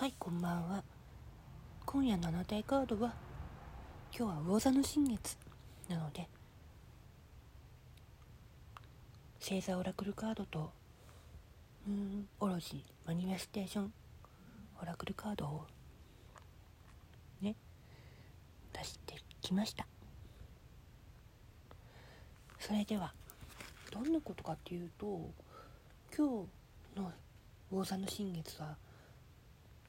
はいこんばんは。今夜のあなたカードは今日は魚座の新月。なので星座オラクルカードとムーンオロジーマニフェステーションオラクルカードをね出してきました。それではどんなことかっていうと今日の魚座の新月は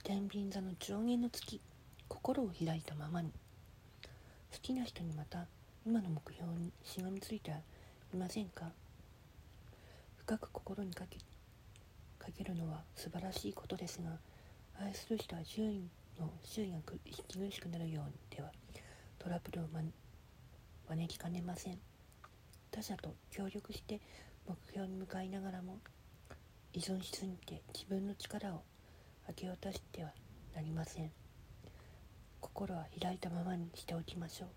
天秤座の上限の月心を開いたままに。好きな人にまた今の目標にしがみついていませんか？深く心にかけかけるのは素晴らしいことですが愛する人は周囲の周囲が息苦しくなるようにではトラブルを、招きかねません。他者と協力して目標に向かいながらも依存しすぎて自分の力を明け渡してはなりません。心は開いたままにしておきましょう。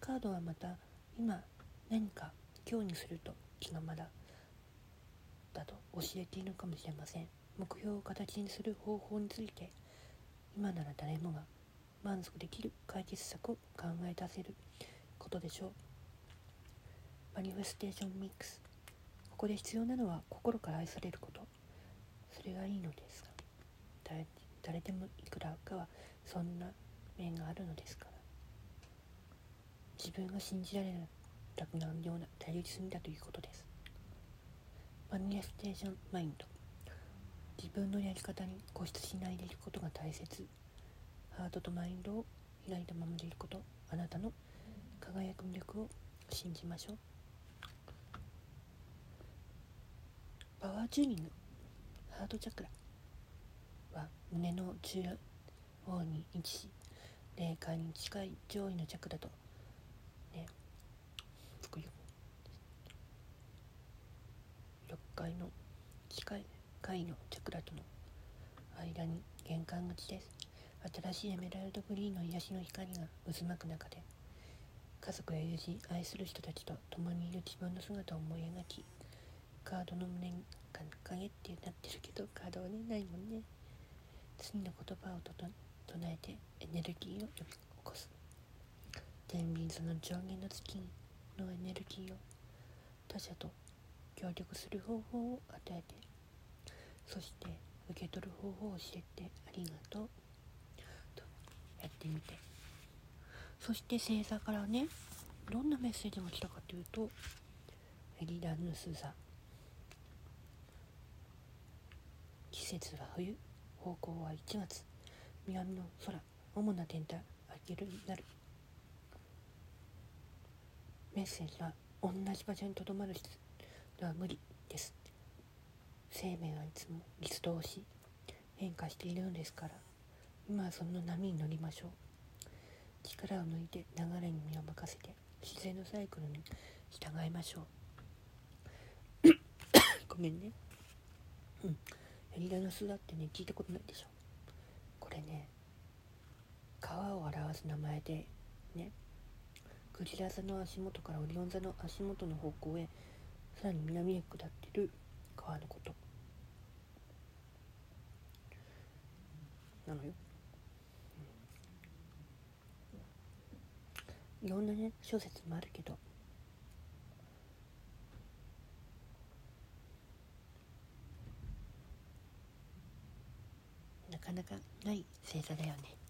カードはまた今何か今日にすると気がまだだと教えているかもしれません。目標を形にする方法について今なら誰もが満足できる解決策を考え出せることでしょう。マニフェステーションミックス。ここで必要なのは心から愛されること。それがいいのですが誰誰でもいくらかはそんな面があるのですから。自分が信じられなくなるような頼りすぎだということです。マニフェステーションマインド。自分のやり方に固執しないでいることが大切。ハートとマインドを開いたままでいること。あなたの輝く魅力を信じましょう。パワーチューニング。ハートチャクラ。は胸の中央に位置し霊界に近い上位のチャクラとね6階の近い階のチャクラとの間に玄関口です。新しいエメラルドグリーンの癒しの光が渦巻く中で家族や友人愛する人たちと共にいる自分の姿を思い描きカードの胸に影ってなってるけどカードはねないもんね。次の言葉をとと唱えてエネルギーを呼び起こす。天秤座の上限の月のエネルギーを他者と協力する方法を与えてそして受け取る方法を教えてありがとう。とやってみて。そして星座からねどんなメッセージが来たかというとエリダ・ヌス座。季節は冬。方向は1月。南の空主な天体明けるになる。メッセージは同じ場所にとどまるのは無理です。生命はいつも立動し変化しているのですから。今はその波に乗りましょう。力を抜いて流れに身を任せて自然のサイクルに従いましょう。ごめんね。うん。リラの巣だってね聞いたことないでしょ。これね川を表す名前でねクジラ座の足元からオリオン座の足元の方向へさらに南へ下ってる川のこと。なのよ、いろんなね諸説もあるけどなかない星座だよね。